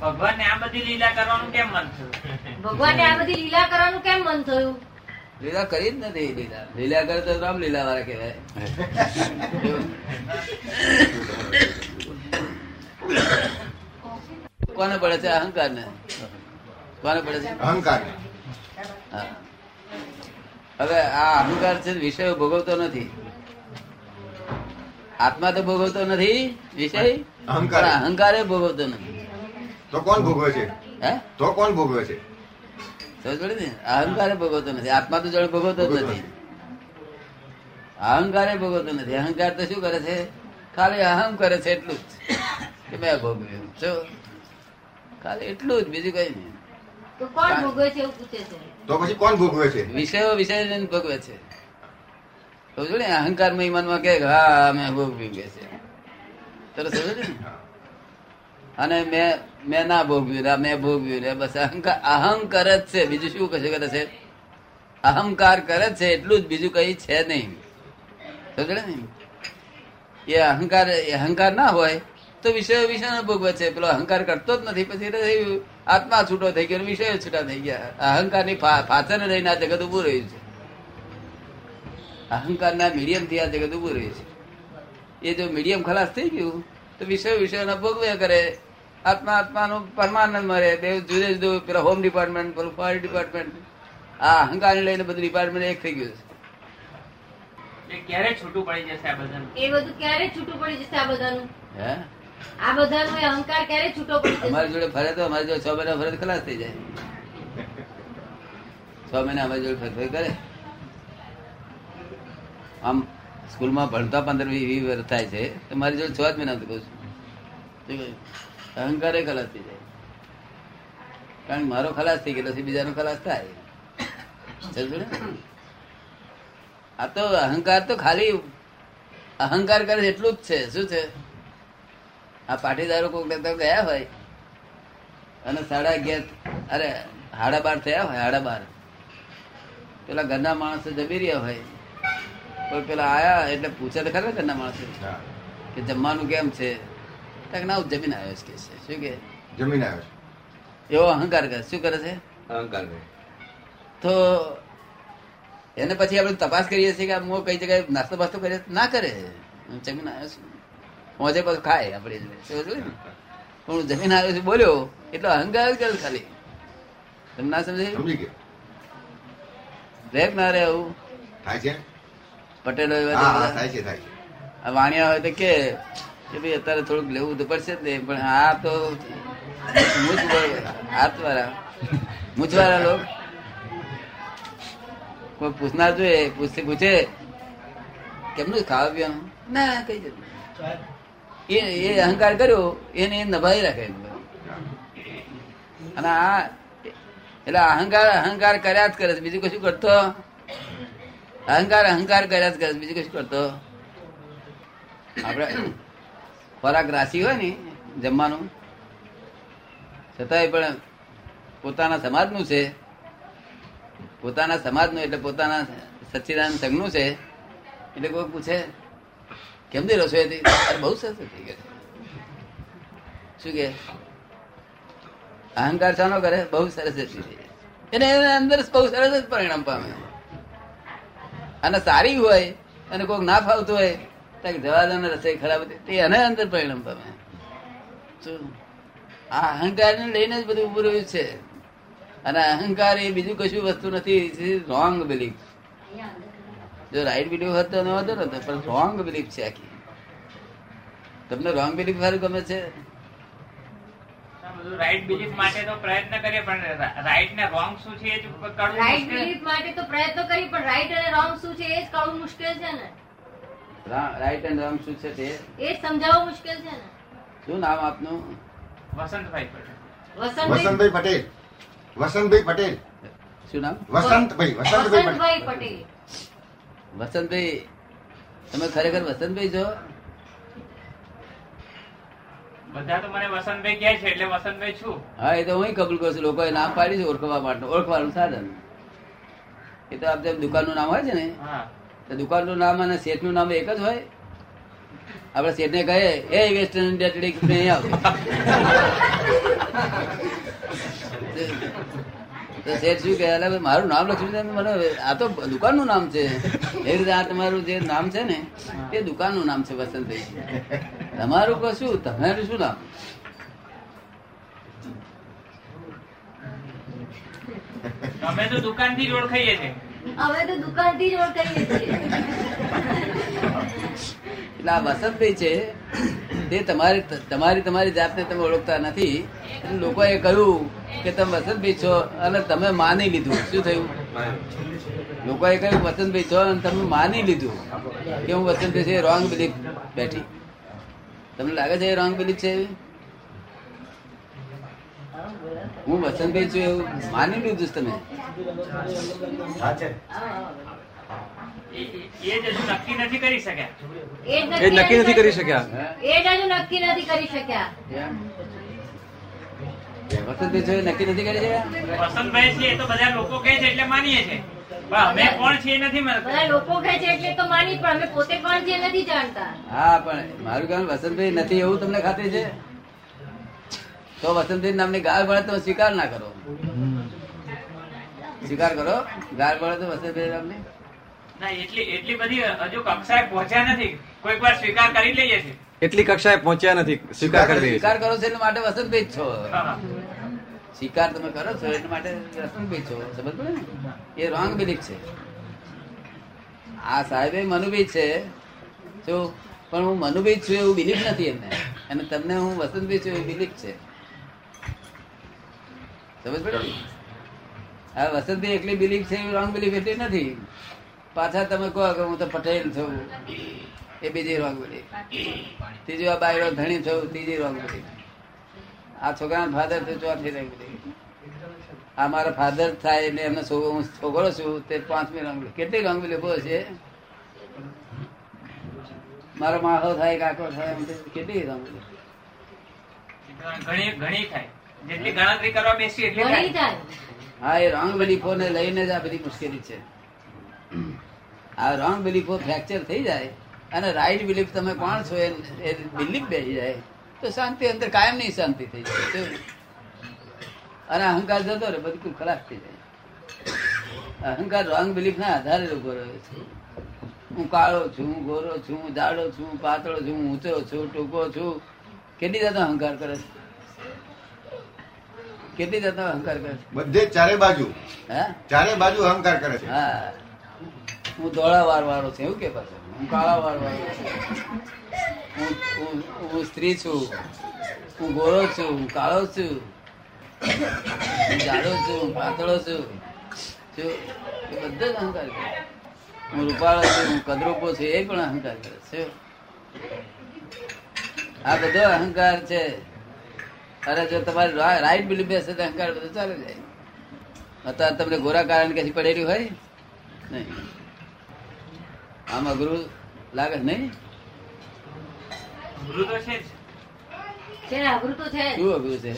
ભગવાનને આ બધી લીલા કરવાનું કેમ મન થયું? ભગવાન આ બધી લીલા કરવાનું કેમ મન થયું? લીલા કરી જ નથી લીલા. લીલા કરે તો રામ લીલા વાળા કહેવાય. કોને પડે છે? અહંકાર ને કોને પડે છે? અહંકાર હવે આ અહંકાર છે વિષય ભોગવતો નથી. આત્મા તો ભોગવતો નથી વિષય. અહંકાર. અહંકારે ભોગવતો નથી. તો કોણ ભોગવે છે? હે? તો કોણ ભોગવે છે? સમજ પડી ને? અહંકારે ભોગવતો નથી. આત્મા તો જળ ભોગવતો જ નથી. અહંકારે ભોગવતો નથી. અહંકાર તો શું કરે છે? ખાલી અહમ કરે છે એટલું જ. કે મેં ભોગવ્યું. જો ખાલી એટલું જ. બીજું કઈ નહીં. તો કોણ ભોગવે છે એવું પૂછે છે? તો પછી કોણ ભોગવે છે? વિષયો વિષય ભોગવે છે. સમજો ને? અહંકારમાં કે હા મેં ભોગવ્યું. કે છે. તરસ સમજો ને? અને મેં મેં ના ભોગવ્યું રે મેં ભોગવ્યું રે બસ અહંકાર અહંકાર જ છે. બીજું શું કશું કરે છે? અહંકાર કરે છે એટલું જ બીજું કઈ છે નહીં. સમજે ને? એ અહંકાર અહંકાર ના હોય તો વિષયો વિષય ભોગવે છે પેલો અહંકાર કરતો જ નથી પછી થયું, આત્મા છૂટો થઈ ગયો વિષયો છૂટા થઈ ગયા. અહંકારની પાછળ રહીને આ જગત ઉભું રહ્યું છે. અહંકાર ના મીડિયમથી આ જગત ઉભું રહ્યું છે. એ જો મીડિયમ ખલાસ થઈ ગયું તો વિષય વિષયના ભોગવ્યા કરે. આત્મા આત્માનું પરમાનંદ મળે બે જુદે જુદું પેલા હોમ ડિપાર્ટમેન્ટ પેલું ફાયર ડિપાર્ટમેન્ટ આ અહંકાર લઈને બધું ડિપાર્ટમેન્ટ એક થઈ ગયું છે. ક્યારે છૂટું પડી જશે આ બધાનું? એ બધું ક્યારે છૂટું પડી જશે આ બધાનું? હે? આ બધાનો અહંકાર ક્યારે છૂટો પડી અમારી જોડે ફરે તો અમારી જોડે છ મહિના ફરે ખલાસ થઈ જાય. છ મહિના અમારી જોડે ફર ફર કરે. આમ સ્કૂલમાં ભણતા પંદર વી વી વર્ષ થાય છે. તો મારી જોડે છ જ મહિના કહું છું? અહંકારે ખલાસ થઈ જાય. કારણ મારો ખલાસ થઈ ગયેલો છે બીજાનો ખલાસ થાય. આ તો અહંકાર તો ખાલી અહંકાર કરે એટલું જ છે. શું છે? આ પાટીદારો તો ગયા હોય. અને સાડા અગિયાર અરે હાડા બાર થયા હોય હાડા બાર. પેલા ઘરના માણસો જમી રહ્યા હોય. પણ પેલા આયા એટલે પૂછે તો ખરા ઘરના માણસો. કે જમવાનું કેમ છે? ના જમીન આવ્યો છે કે શું કે? જમીન આવ્યો છે. એવો અહંકાર કરે. શું કરે છે? અહંકાર કરે. તો એને પછી આપણે તપાસ કરીએ છીએ કે આ હું કઈ જગ્યાએ નાસ્તો બાસ્તો કરે ના કરે. હું જમીન આવ્યો છું. મોજે પાછું ખાય આપણે પણ હું જમીન આવ્યો છું બોલ્યો. એટલો અહંકાર જ કરે ખાલી. તમને ના સમજાય? સમજી રે ના રે આવું. થાય છે? પટેલો વાણિયા હોય તો કે કે ભાઈ અત્યારે થોડુંક લેવું તો પડશે જ ને, પણ આ તો હાથવાળા હાથ મૂછવાળા લોક. કોઈ પૂછનાર જોઈએ પૂછે પૂછે. કેમનું ખાવા પીવાનું? ના, કઈ જતું એ એ અહંકાર કર્યો, એને એ નભાઈ રાખે. અને આ, એટલે અહંકાર અહંકાર કર્યા જ કરે છે. બીજું કશું કરતો? અહંકાર અહંકાર કર્યા જ કરે છે. બીજું કશું કરતો? આપડે ખોરાક રાશિ હોય ને, જમવાનું. છતાંય પણ પોતાના સમાજનું છે. પોતાના સમાજનું એટલે પોતાના સચ્ચિદાનંદ સંઘનું છે. એટલે કોઈ પૂછે કેમની રસોઈ હતી અરે બહુ સરસ હતી કે શું કે? અહંકાર શાનો કરે? બહુ સરસ હતી એને અંદર બહુ સરસ જ પરિણામ પામે. અને સારી હોય અને કોઈક ના ફાવતું હોય તો કે જવા દો ને રસોઈ ખરાબ હતી. તે એને અંદર પરિણામ પામે. આ અહંકાર ને લઈને જ બધું ઉભું રહ્યું છે. અને અહંકાર એ બીજું કશું વસ્તુ નથી રોંગ બિલીફ જો રાઈટ બિલીફ હોત તો ન હતો ને પણ રોંગ બિલીફ છે આખી. તમને રોંગ બિલીફ સારું ગમે છે? રાઈટ બિલીફ માટે તો પ્રયત્ન કરીએ પણ રાઈટ ને રોંગ શું છે એ જ કડવું રાઈટ બિલીફ માટે તો પ્રયત્નો કરી પણ રાઈટ અને રોંગ શું છે એ જ કળવું મુશ્કેલ છે ને. રાઈટ એન્ડ રોંગ શું છે તે? એ સમજાવવું મુશ્કેલ છે ને. શું નામ આપનું? વસંતભાઈ પટેલ. વસંતભાઈ પટેલ. વસંતભાઈ પટેલ. શું નામ? વસંતભાઈ વસંતભાઈ પટેલ. વસંતભાઈ તમે ખરેખર વસંતભાઈ છો? બધા તો મને વસંતભાઈ કહે છે એટલે વસંતભાઈ છું. હા એ તો હું કબૂલ કરું છું. લોકોએ નામ પાડી છે ઓળખવા માટે ઓળખવાનું સાધન. એ તો આપ જેમ દુકાનનું નામ હોય છે ને હા. તો દુકાનનું નામ અને શેઠનું નામ એક જ હોય? આપણે શેઠને કહીએ એ વેસ્ટર્ન ઇન્ડિયા ટુડે અહીં આવો શેઠ શું કહે એટલે મારું નામ લક્ષ્મી છે મને આ તો દુકાનનું નામ છે. એ રીતે આ તમારું જે નામ છે ને, એ દુકાનનું નામ છે વસંતભાઈ તમારું કશું તમારું શું નામ? અમે તો દુકાનથી જ ઓળખાઈએ છીએ. અમે તો દુકાનથી જ ઓળખાઈએ એટલે આ વસંતભાઈ છે. તે તમારી તમારી તમારી જાતને તમે ઓળખતા નથી. લોકોએ કહ્યું કે તમે વસંતભાઈ છો અને તમે માની લીધું. શું થયું? લોકોએ કહ્યું વસંતભાઈ છો અને તમે માની લીધું. કે હું વસંતભાઈ છે રોંગ બિલીફ બેઠી. તમને લાગે છે રોંગ બિલીફ છે એવી? હું વસંતભાઈ છું એવું માની લીધું છે તમે? એ નક્કી નથી કરી શક્યા. એ જ નક્કી નથી કરી શક્યા? એ જ હજુ નક્કી નથી કરી શક્યા. એમ? વસંતભાઈ છો નક્કી નથી કરી શક્યા? વસંતભાઈ છે એ તો બધા લોકો કહે છે એટલે માનીએ છીએ પણ અમે કોણ છીએ નથી માનતા. લોકો કહે છે એટલે તો માની પણ અમે પોતે કોણ છે નથી જાણતા. હા પણ મારું કામ વસંતભાઈ નથી એવું તમને ખાતરી છે? તો વસંતભાઈ નામની ગાળ પડે તો સ્વીકાર ના કરો. સ્વીકાર કરો? ગાળ પડે તો વસંતભાઈ નામની? એટલી એટલી બધી હજુ કક્ષાએ પહોંચ્યા નથી. કોઈક વાર સ્વીકાર કરી લઈએ છીએ. એટલી કક્ષાએ પહોંચ્યા નથી. સ્વીકાર કરી લઈએ સ્વીકાર કરો છો એના માટે વસંતભાઈ જ છો. સ્વીકાર તમે કરો છો એના માટે વસંતભાઈ છો. સમજ પડે ને? એ રોંગ બિલીફ છે. આ સાહેબે મનુભી છે. જો પણ હું મનુભી છું એવું બિલીફ નથી એમને. અને તમને હું વસંતભાઈ છું એવું બિલીફ છે. સમજ પડે? આ વસંતભાઈ એકલી બિલીફ છે રોંગ બિલીફ એટલી નથી. પાછા તમે કહો કે હું તો પટેલ છું. એ બીજી રોંગ બિલીફ ત્રીજી આ બાયરો ધણી છું, ત્રીજી રોંગ બિલીફ આ છોકરાના ફાધર તો ચોથી રોંગ બિલીફ આ મારા ફાધર થાય એટલે એમને છો- હું છોકરો છું, તે પાંચમી રંગ કેટલી રંગ બિલીફો છે? મારો માહો થાય, કાકો થાય કેટલી રંગ ઘણી ઘણી થાય. જેટલી ગણતરી કરવા બેસી એટલી હા એ રોંગ બિલીફો ને લઈને જ આ બધી મુશ્કેલી છે. આ રોંગ બિલીફો ફ્રેક્ચર થઈ જાય અને રાઈટ બિલીફ તમે કોણ છો એ બિલીફ બેસી જાય. તો શાંતિ અંદર કાયમ નહીં શાંતિ થઈ જાય. અને અહંકાર જતો રહે બધું ખલાસ થઈ જાય. અહંકાર રોંગ બિલીફ ના આધારે ઊભો રહ્યો છે. હું કાળો છું હું ગોરો છું હું જાડો છું પાતળો છું ઊંચો છું ટૂંકો છું. કેટલી જાતનો અહંકાર કરે છે? કેટલી જાતનો અહંકાર કરે છે? બધે ચારે બાજુ. હે? ચારે બાજુ અહંકાર કરે છે. હા. હું ધોળા વાર વાળો છું એવું કે પાછું? હું કાળા વાર વાળો છું. હું હું હું સ્ત્રી છું. હું ગોરો છું હું કાળો છું. હું જાડો છું હું પાતળો છું. શું એ બધો જ અહંકાર કરે. હું રૂપાળો છું હું કદરૂપો છું એ પણ અહંકાર કરે છે. આ બધો અહંકાર છે. અરે જો તમારે રાઈટ બિલીફ બેસે તો અહંકાર બધો ચાલે જાય અત્યારે તમને ગોરા કારણ કે પડેલી હોય? નહીં. આમ અઘરું લાગે નહીં? તો છે છે અઘરું તો છે શું અઘરું છે?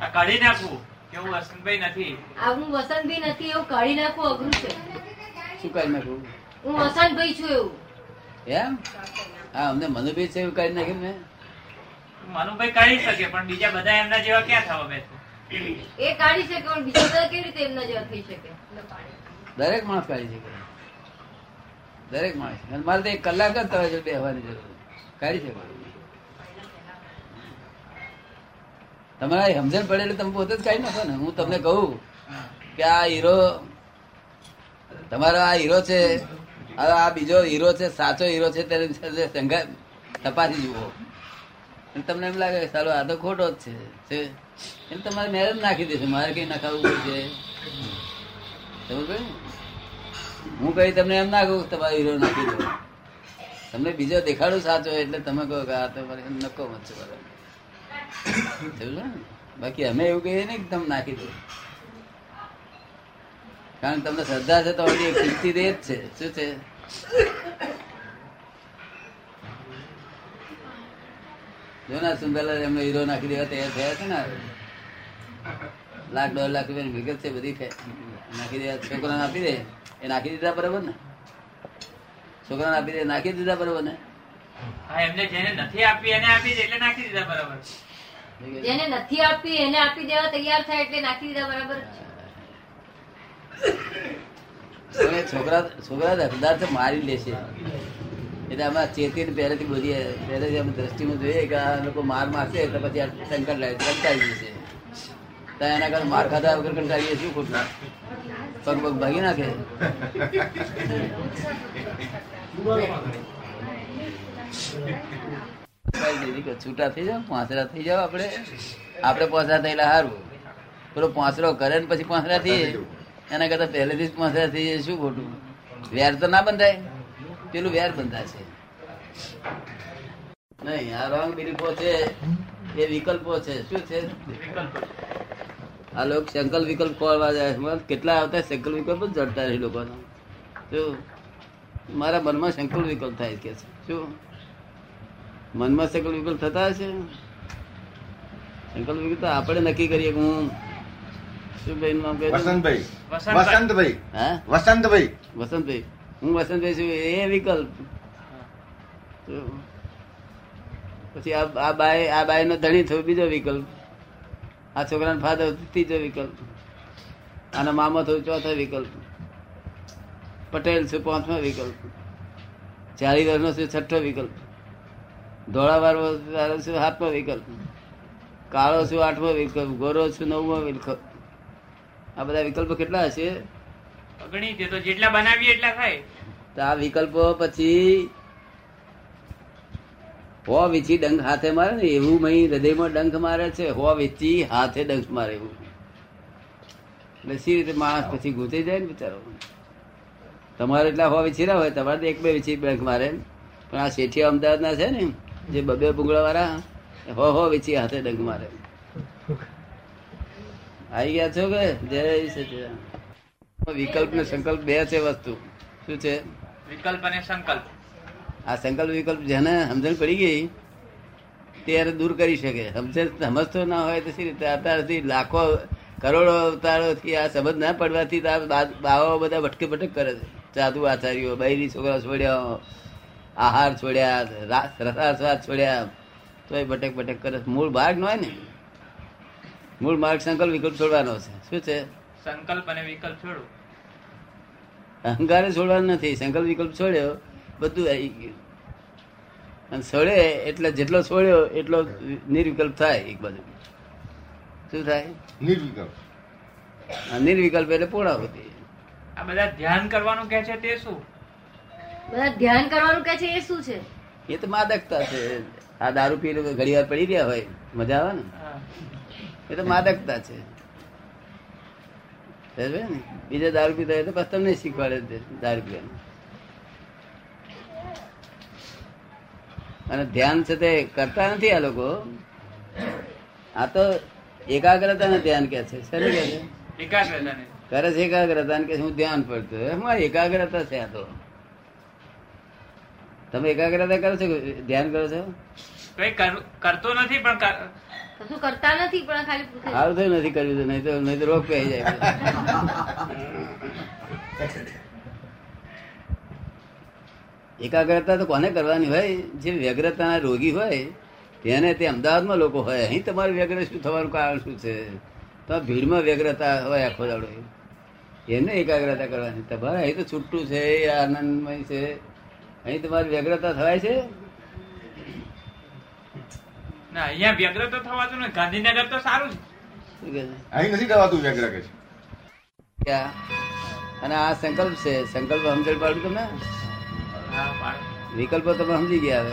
આ કાઢી નાખવું કે હું વસંતભાઈ નથી. આ હું વસંતભાઈ નથી એવું કાઢી નાખવું અઘરું છે. શું કાઢી નાખવું હું વસંતભાઈ છું એવું. એમ? હા અમને મનુભાઈ છે એવું કાઢી નાખ્યું મેં મનુભાઈ કાઢી શકે પણ બીજા બધા એમના જેવા ક્યાં થવા બેસો એ કાઢી શકે પણ બીજા બધા કેવી રીતે એમના જેવા થઈ શકે? દરેક માણસ કાઢી શકે. દરેક માણસ. મારે તો એક કલાક જ તમારે જોડે બેહવાની જરૂર. કાઢી શકો. તમારે સમજણ પડે એટલે તમે પોતે જ કાઢી નાખો ને. હું તમને કહું કે આ હીરો તમારો આ હીરો છે આ બીજો હીરો છે સાચો હીરો છે તેને સંઘા તપાસી જુઓ. તમને એમ લાગે કે સાલો આ તો ખોટો જ છે એમ તમારે મેરેજ નાખી દેશે મારે કઈ નખાવું છે? સમજ હું કઈ તમને એમ ના કહું તમારો હીરો નાખી દો. તમને બીજો દેખાડું સાચો એટલે તમે કહો કે આ તમારે મારે નકો મત છે બાકી અમે એવું કહીએ ને તમે નાખી દો. કારણ તમને શ્રદ્ધા છે તો એક દે જ છે. શું છે? જો ના સુંદરલાલ એમનો હીરો નાખી દેવા તૈયાર થયા છે ને લાખ દોઢ લાખ રૂપિયાની મિલકત છે બધી નાખી દેવા છોકરાને આપી દે. એ નાખી દીધા બરાબર ને? છોકરાને આપી દે નાખી દીધા બરાબર ને? હા એમને જેને નથી આપી એને આપી દે એટલે નાખી દીધા બરાબર. જેને નથી આપી એને આપી દેવા તૈયાર થાય એટલે નાખી દીધા બરાબર. છોકરા છોકરા હકદાર છે મારી લેશે. એટલે અમે ચેતીને પહેલેથી બધી, પહેલેથી અમે દ્રષ્ટિમાં જોઈએ કે આ લોકો માર મારશે તો પછી આ સંકટ લાગે કંટાળી જશે. તો એના કરતા માર ખાધા વગર કંટાળીએ શું ખોટું? પગ પગ ભાગી નાખે? છૂટા થઈ જાવ પાંસરા થઈ જાવ આપણે. આપણે પાંસરા થયેલા સારું પેલો પાંસરો કરે ને પછી પાંસરા થઈએ. એના કરતા પહેલેથી જ પાંસરા થઈ જાય શું ખોટું? વેર તો ના બંધાય. પેલું વેર બંધાશે નહીં આ રોંગ બિલીફો છે એ વિકલ્પો છે. શું છે? આ લોકો સંકલ્પ વિકલ્પ ખોલવા જાય કેટલા આવતા સંકલ્પ વિકલ્પ જ જડતા રહે લોકોનો. શું મારા મનમાં સંકલ્પ વિકલ્પ થાય કે છે. શું મનમાં સંકલ્પ વિકલ્પ થતા હશે? સંકલ્પ વિકલ્પ તો આપણે નક્કી કરીએ કે હું શું ભાઈ નામ વસંતભાઈ. વસંતભાઈ. હા? વસંતભાઈ. વસંતભાઈ. હું વસંતભાઈ છું એ વિકલ્પ. પછી આ બાય આ બાય નો ધણી થયો બીજો વિકલ્પ. આ છોકરાનો ફાધર ત્રીજો વિકલ્પ. આનો મામો થયો ચોથો વિકલ્પ. પટેલ છે પાંચમો વિકલ્પ. ચાલીસ વર્ષનો છે છઠ્ઠો વિકલ્પ. ધોળાવાર વાળો છે સાતમો વિકલ્પ. કાળો છું આઠમો વિકલ્પ. ગોરો છું નવમો વિકલ્પ. આ બધા વિકલ્પો કેટલા હશે? એ તો જેટલા બનાવીએ એટલા થાય તો આ વિકલ્પો પછી હો વીચી ડંખ હાથે મારે ને, એવું મહી હૃદયમાં ડંખ મારે છે, હો વીચી હાથે ડંખ મારે એવું. એટલે સી રીતે માણસ પછી ગુંચાઈ જાય ને બિચારો? તમારે એટલા હો વીછી ના હોય, તમારે એક બે વીછી ડંખ મારે પણ આ શેઠિયા અમદાવાદના છે ને, જે બબે ભૂંગળા વાળા હો હો વીચી હાથે ડંખ મારે. આવી ગયા છો કે? જય સચિદાનંદ. વિકલ્પ ને સંકલ્પ બે છે વસ્તુ. શું છે? વિકલ્પ અને સંકલ્પ. આ સંકલ્પ વિકલ્પ જેને સમજણ પડી ગઈ ત્યારે દૂર કરી શકે. સમજે સમજતો ના હોય તો શી રીતે? અત્યારથી લાખો કરોડો અવતારોથી આ સમજ ના પડવાથી આ બાવાઓ બધા ભટકે ભટક કરે છે. સાધુ આચાર્યો બૈરી છોકરા છોડ્યા આહાર છોડ્યા રસાસ્વાદ છોડ્યા તો એ ભટક ભટક કરે મૂળ માર્ગ નો હોય ને? મૂળ માર્ગ સંકલ્પ વિકલ્પ છોડવાનો છે. શું છે? સંકલ્પ અને વિકલ્પ છોડો. અહંકારે છોડવાનું નથી સંકલ્પ વિકલ્પ છોડ્યો બધું આવી ગયું અને છોડે એટલે જેટલો છોડ્યો એટલો નિર્વિકલ્પ થાય એક બાજુ. શું થાય? નિર્વિકલ્પ. નિર્વિકલ્પ એટલે પૂર્ણાહુતિ. આ બધા ધ્યાન કરવાનું કે છે તે શું? બધા ધ્યાન કરવાનું કે છે એ શું છે? એ તો માદકતા છે. આ દારૂ પી ઘડી વાર પડી રહ્યા હોય મજા આવે ને? એ તો માદકતા છે. ને. બીજા દારૂ પીતા હોય તો બસ તમને શીખવાડે દારૂ પીવાનું. અને ધ્યાન છે તે કરતા નથી આ લોકો. આ તો એકાગ્રતા ને ધ્યાન કે છે. કે છે? કરે છે એકાગ્રતા કે હું ધ્યાન પડતું હું એકાગ્રતા છે આ તો. તમે એકાગ્રતા કરો છો ધ્યાન કરો છો? કઈ કર- કરતો નથી પણ કશું કરતા નથી પણ ખાલી. નથી કર્યું નહીં તો નહીં તો રોગ પહેરી જાય. એકાગ્રતા તો કોને કરવાની હોય? જે વ્યગ્રતાના રોગી હોય તેને તે અમદાવાદમાં લોકો હોય. અહીં તમારું વ્યગ્ર શું થવાનું કારણ શું છે? તો ભીડમાં વ્યગ્રતા હોય આખો દાડો. એને એકાગ્રતા કરવાની. તમારે અહીં તો છૂટું છે આનંદમય છે. અહીં તમારી વ્યગ્રતા થવાય છે? અહીંયા વ્યગ્ર તો થવાતું નથી ગાંધીનગર તો સારું છે? અહીં નથી થવાતું વ્યગ્ર કે છે. અને આ સંકલ્પ છે સંકલ્પ સમજણ પાડું તમે હા વિકલ્પો તમે સમજી ગયા હવે.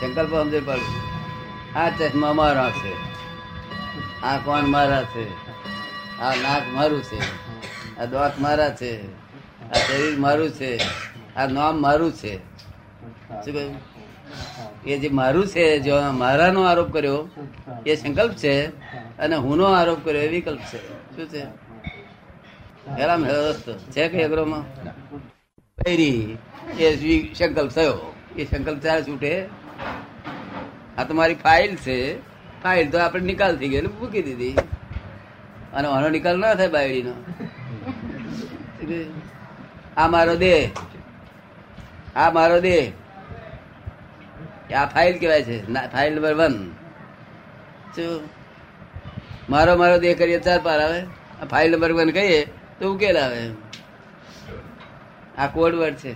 સંકલ્પ સમજણ પાડું. આ ચશ્મા મારા છે. આ કોણ મારા છે? આ નાક મારું છે. આ દોત મારા છે. આ શરીર મારું છે. આ નામ મારું છે. શું કહ્યું? એ જે મારું છે, જો મારાનો આરોપ કર્યો, એ સંકલ્પ છે અને હુંનો આરોપ કર્યો એ વિકલ્પ છે. શું છે? હેરામ હેરસ્ત છે કઈ અગ્રોમાં? એ સંકલ્પ થયો. એ સંકલ્પ ત્યારે છૂટે. આ તમારી ફાઇલ છે. ફાઇલ તો આપણે નિકાલ થઈ ગયો મૂકી દીધી. અને આનો નિકાલ ના થાય બાયડીનો. આ મારો દેહ. આ મારો દેહ. આ ફાઇલ કહેવાય છે. ફાઇલ નંબર વન શું? મારો મારો દેહ કરીએ ચાર પાર આવે. આ ફાઇલ નંબર વન કહીએ તો ઉકેલ આવે. આ કોડ વર્ડ છે.